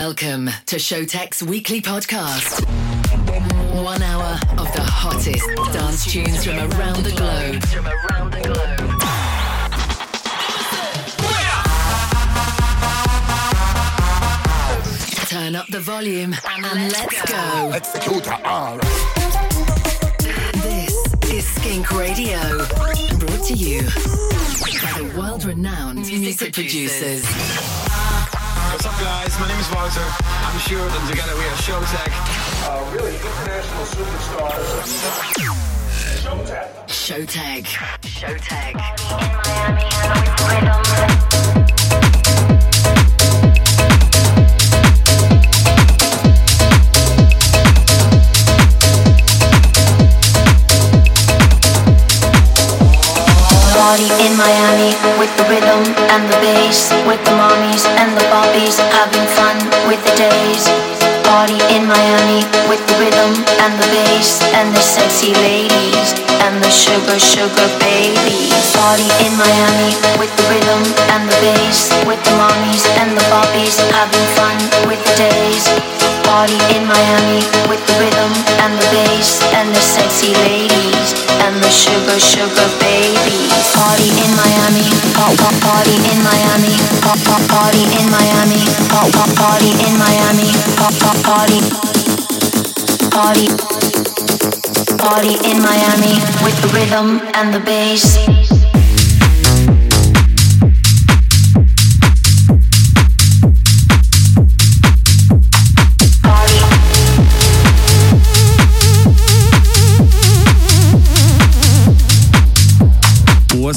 Welcome to Showtek's weekly podcast. One hour of the hottest dance tunes from around the globe. From around the globe. Turn up the volume and let's go. Executor R. This is Skink Radio, brought to you by the world-renowned music producers. What's up, guys? My name is Wouter. I'm Sjoerd, and together we are Showtek. uh, really international superstars. Showtek. Showtag. Showtek. Party in Miami with the rhythm and the bass, with the bobbies having fun with the days. Party in Miami with the rhythm and the bass and the sexy ladies and the sugar sugar babies. Party in Miami with the rhythm and the bass, with the mommies and the bobbies having fun with the days. Party in Miami with the rhythm and the bass and the sexy ladies and the sugar sugar babies. Party in Miami, pop pop party in Miami, pop pop party in Miami, pop pop party in Miami, pop pop party. Party. Party in Miami with the rhythm and the bass.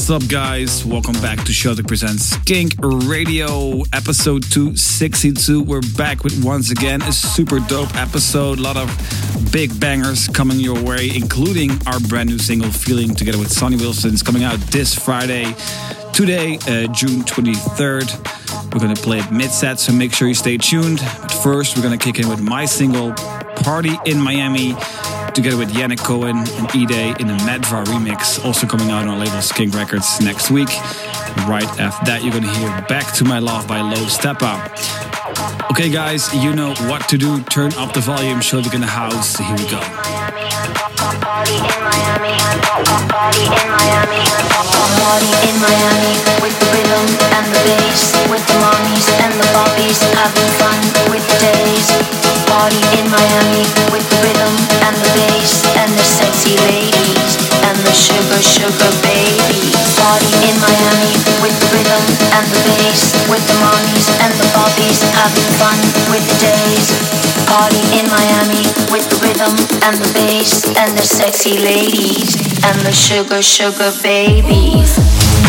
What's up, guys? Welcome back to Showtek Presents Skink Radio, episode 262. We're back with once again a super dope episode. A lot of big bangers coming your way, including our brand new single, Feeling, together with Sonny Wilson. It's coming out this Friday, today, uh, June 23rd. We're gonna play it mid set, so make sure you stay tuned. But first, we're gonna kick in with my single, Party in Miami together with Yannick Cohen and E-Day in a Medvar remix, also coming out on label Skink Records next week. Right after that, you're gonna hear Back to My Love by Low Steppa. Okay, guys, you know what to do. Turn up the volume, show in the house. Here we go. In Miami, party in Miami, party in Miami with the rhythm and the bass, with the and the sexy ladies and the sugar sugar babies.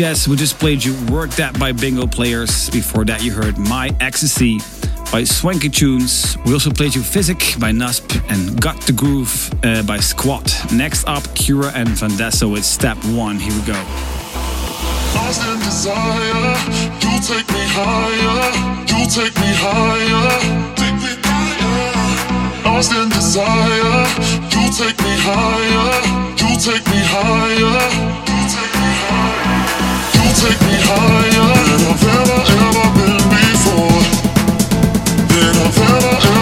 Yes, yes, we just played you Work That by Bingo Players. Before that, you heard My Ecstasy by Swanky Tunes. We also played you Physic by Nusp and Got the Groove uh, by Squat. Next up, Cura and Vanessa with Step 1. Here we go. Lost in desire, you take me higher, you take me higher. Lost in desire, you take me higher, you take me higher, I've ever ever been before, than I've ever ever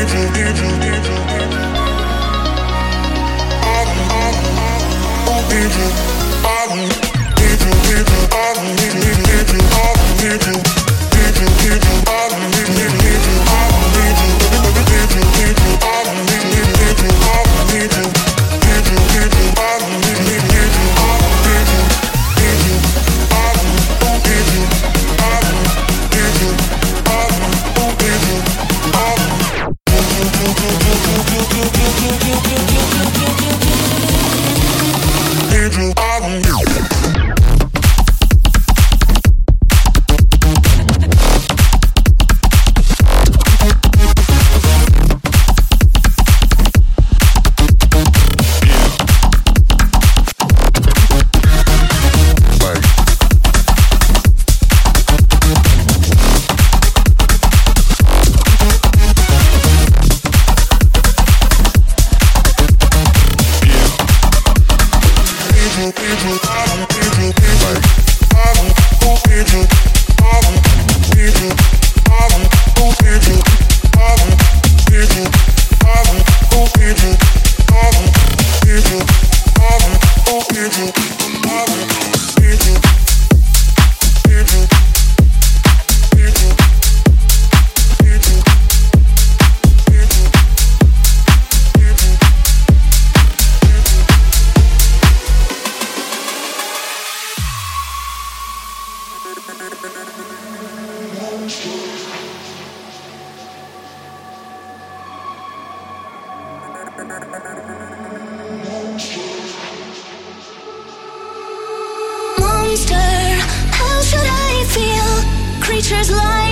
I need you. monster. How should I feel? Creatures like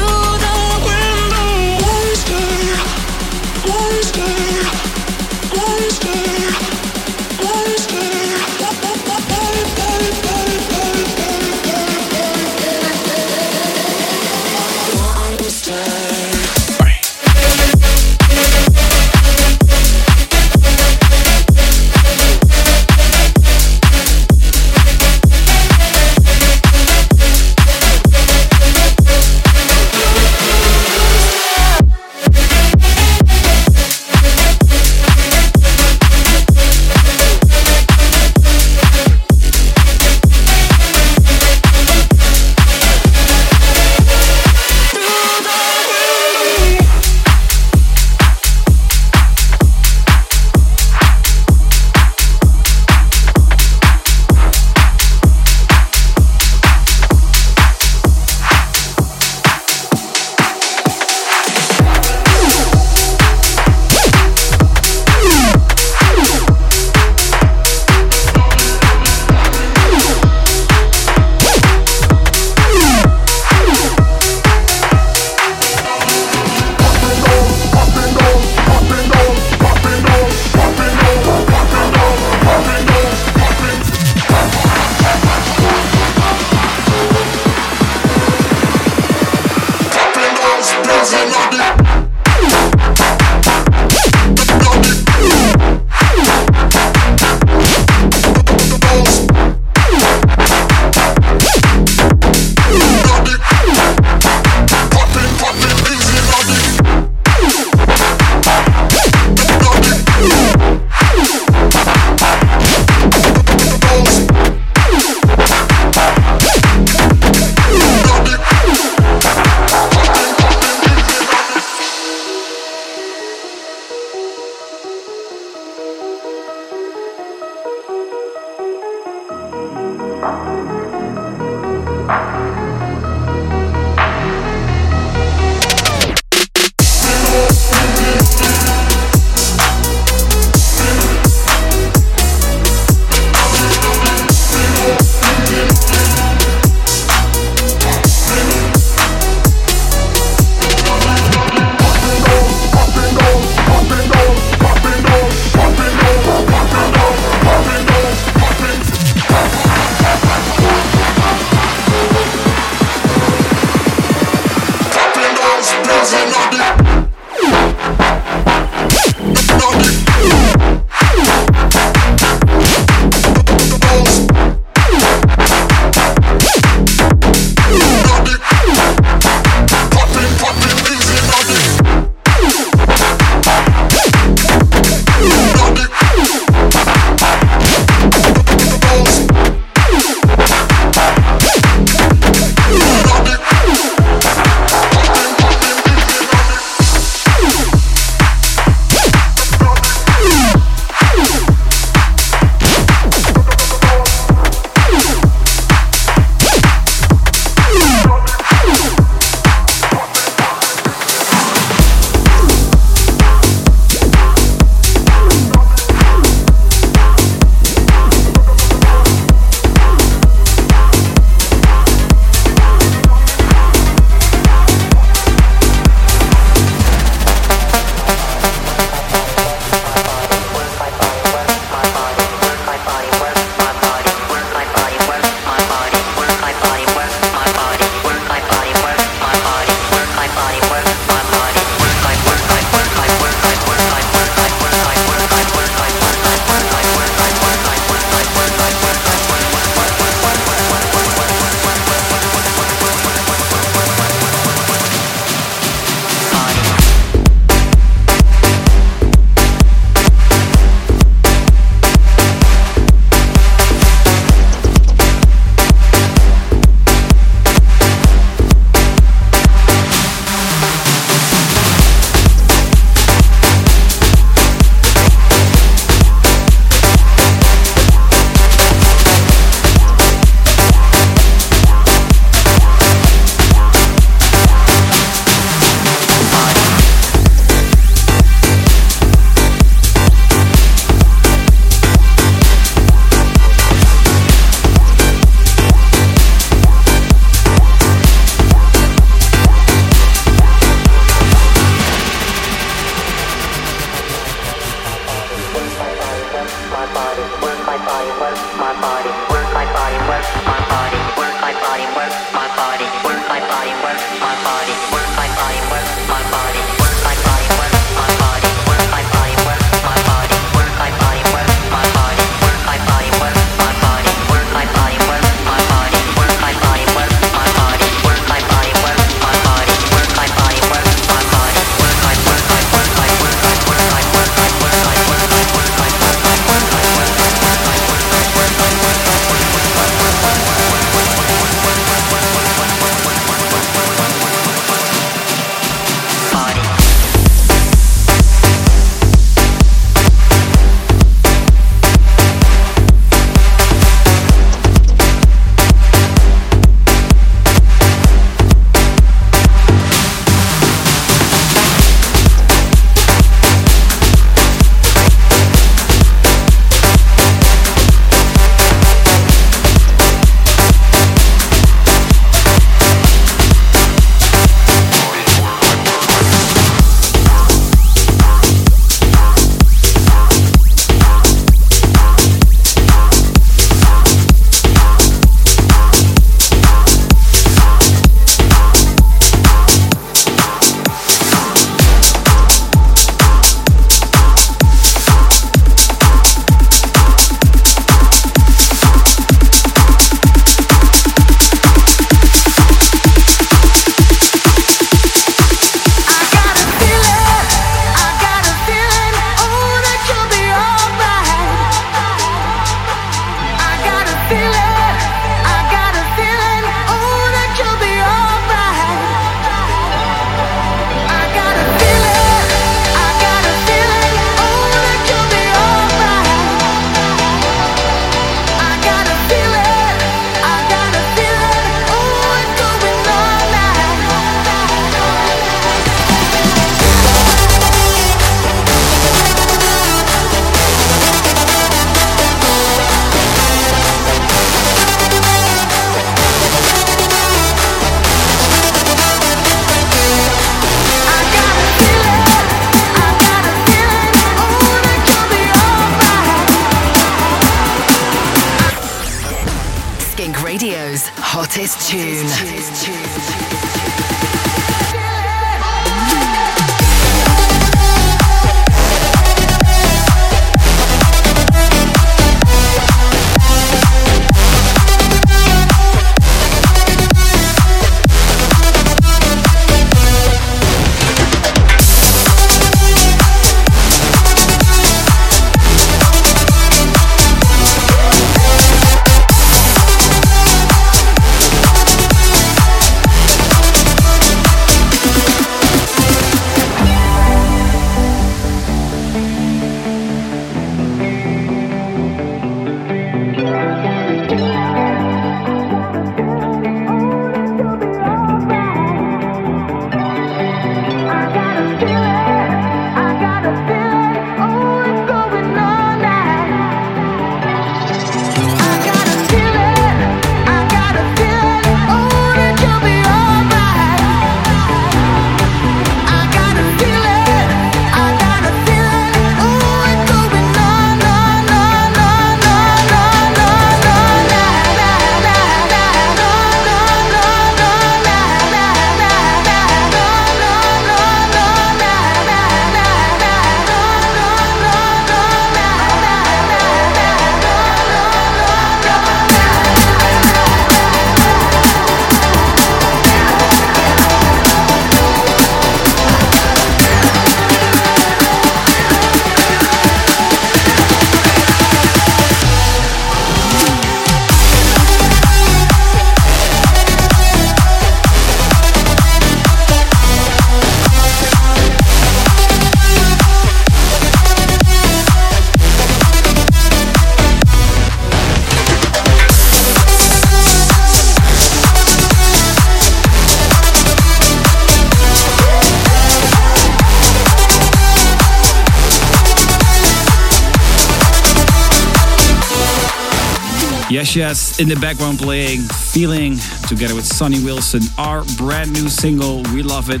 Yes, yes, in the background playing Feeling together with Sonny Wilson, our brand new single. We love it.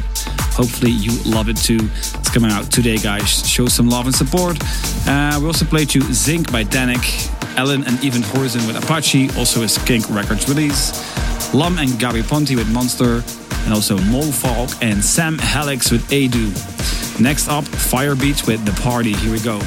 Hopefully, you love it too. It's coming out today, guys. Show some love and support. Uh, we also played you Zinc by Danik, Ellen and Even Horizon with Apache, also a Skink Records release, Lum and Gabry Ponte with Monster, and also Mo Falk and Sam Helix with Adu. Next up, Firebeatz with The Party. Here we go.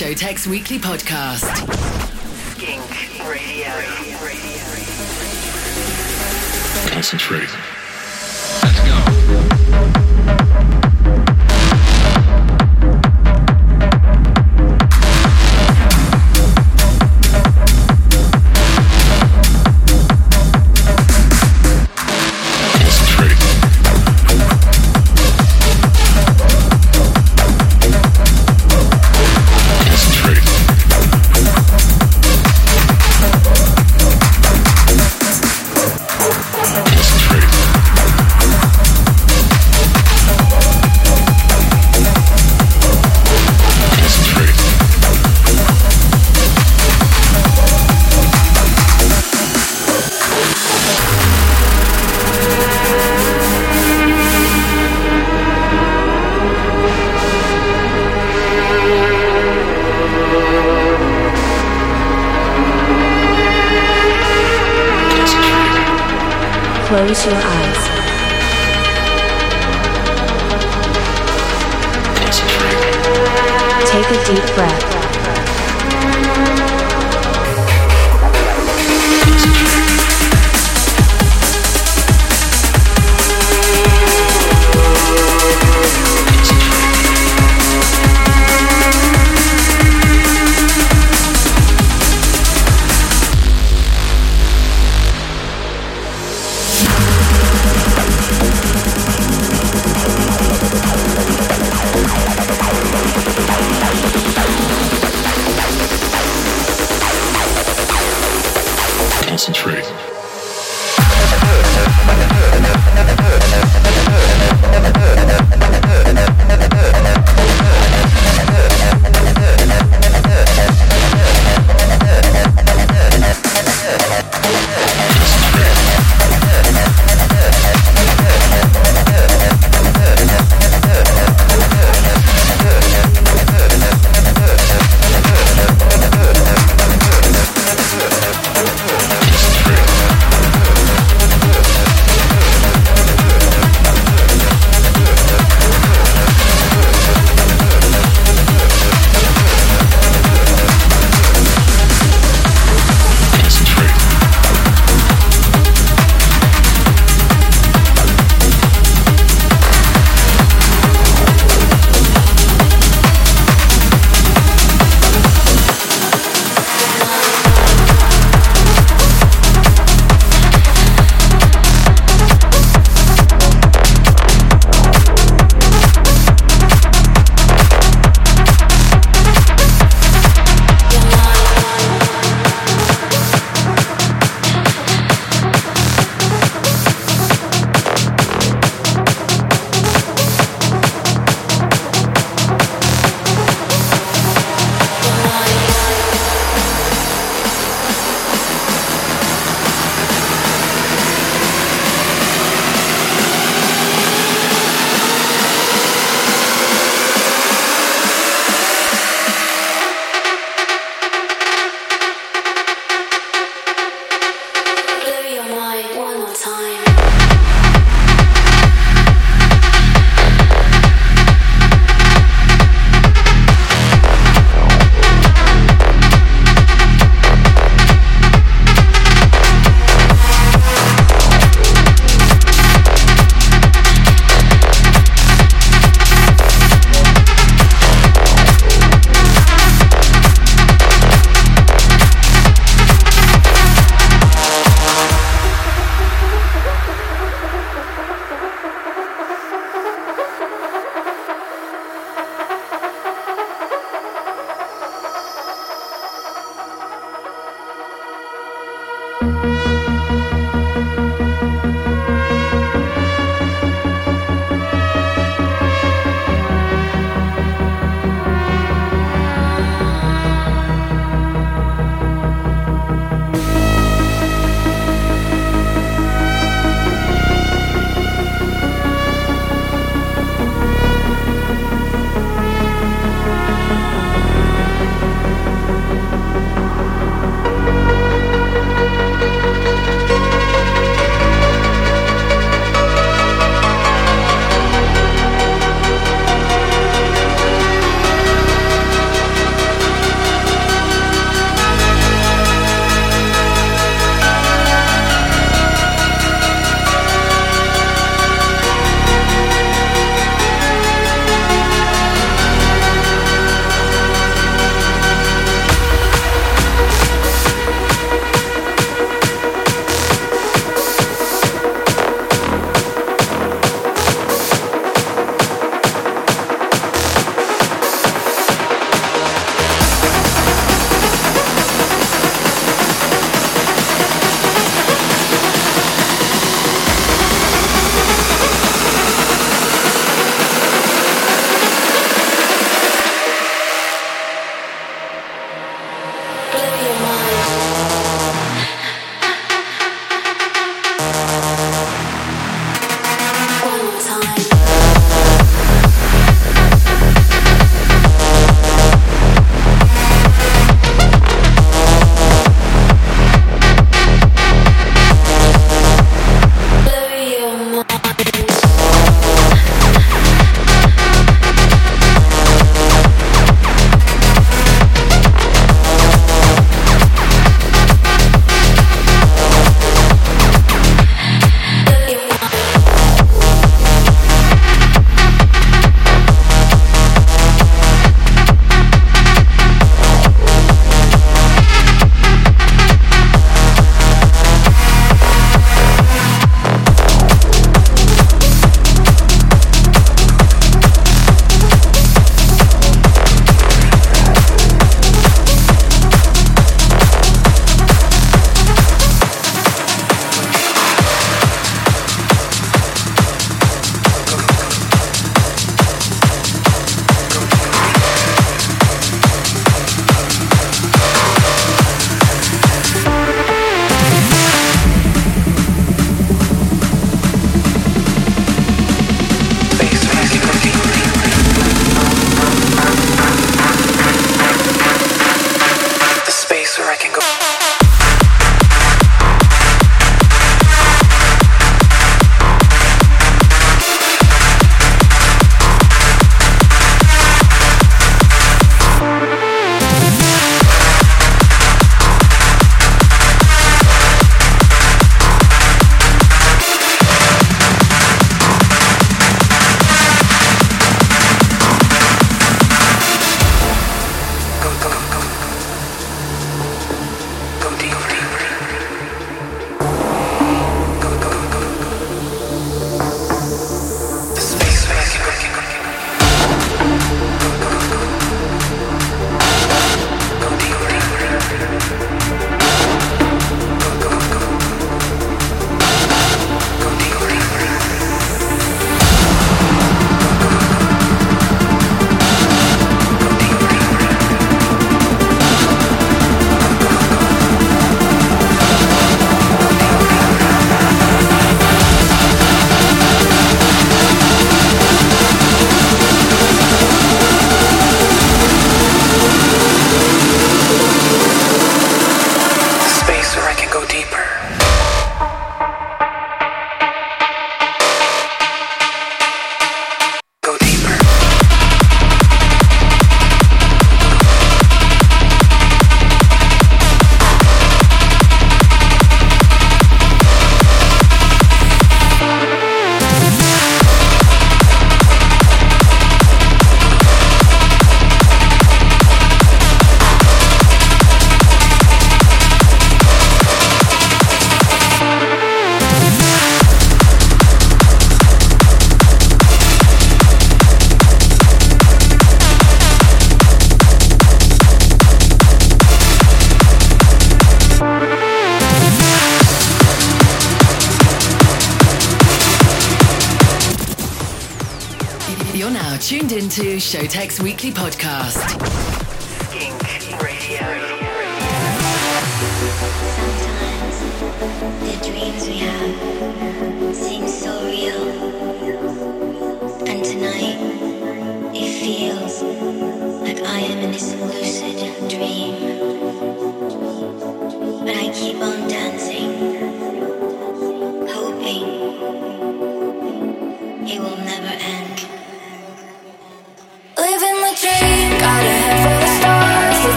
Into Showtek's weekly podcast.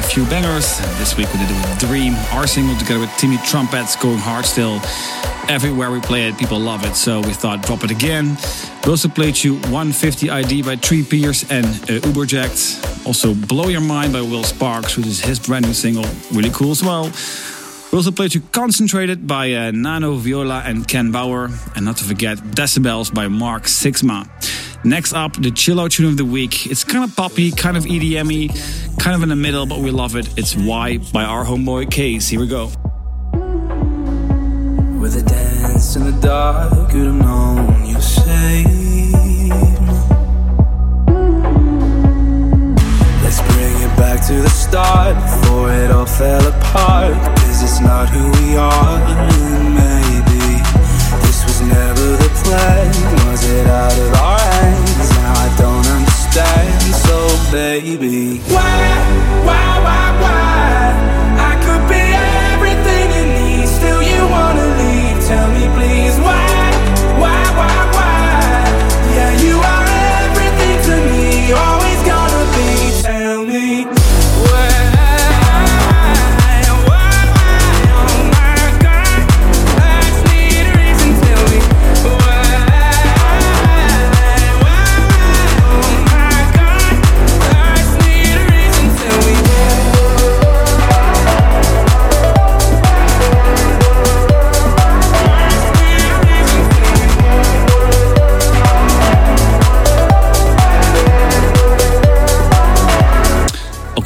A few bangers. This week we did it with Dream, our single together with Timmy Trumpets, going hard still. Everywhere we play it, people love it, so we thought drop it again. We also played you 150 ID by Tree Pierce and uh, Uberjak'd. Also, Blow Your Mind by Will Sparks, which is his brand new single. Really cool as well. We also played you Concentrated by uh, Nano Viola and Ken Bauer. And not to forget Decibels by Mark Sixma. Next up, the chill out tune of the week. It's kind of poppy, kind of EDM kind of in the middle, but we love it. It's Why by our homeboy Kaaze. Here we go. With a dance in the dark, could have known you save me. Let's bring it back to the start before it all fell apart. Cause it's not who we are, maybe this was never the plan. Was it out of our hands? Understand. So, baby, why, why, why, why? I could be everything you need, still you wanna leave. Tell me, please, why, why, why, why? Yeah, you are everything to me, always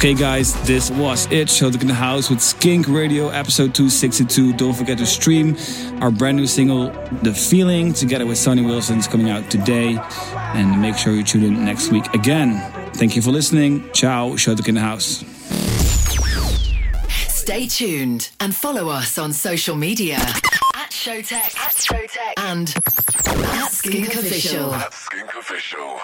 Okay, guys, this was it. Showtek in the House with Skink Radio episode 262. Don't forget to stream our brand new single, The Feeling, together with Sonny Wilson's coming out today. And make sure you tune in next week again. Thank you for listening. Ciao, Showtek in the House. Stay tuned and follow us on social media at Showtek, at Showtek, and at Skink Official. At Skink Official.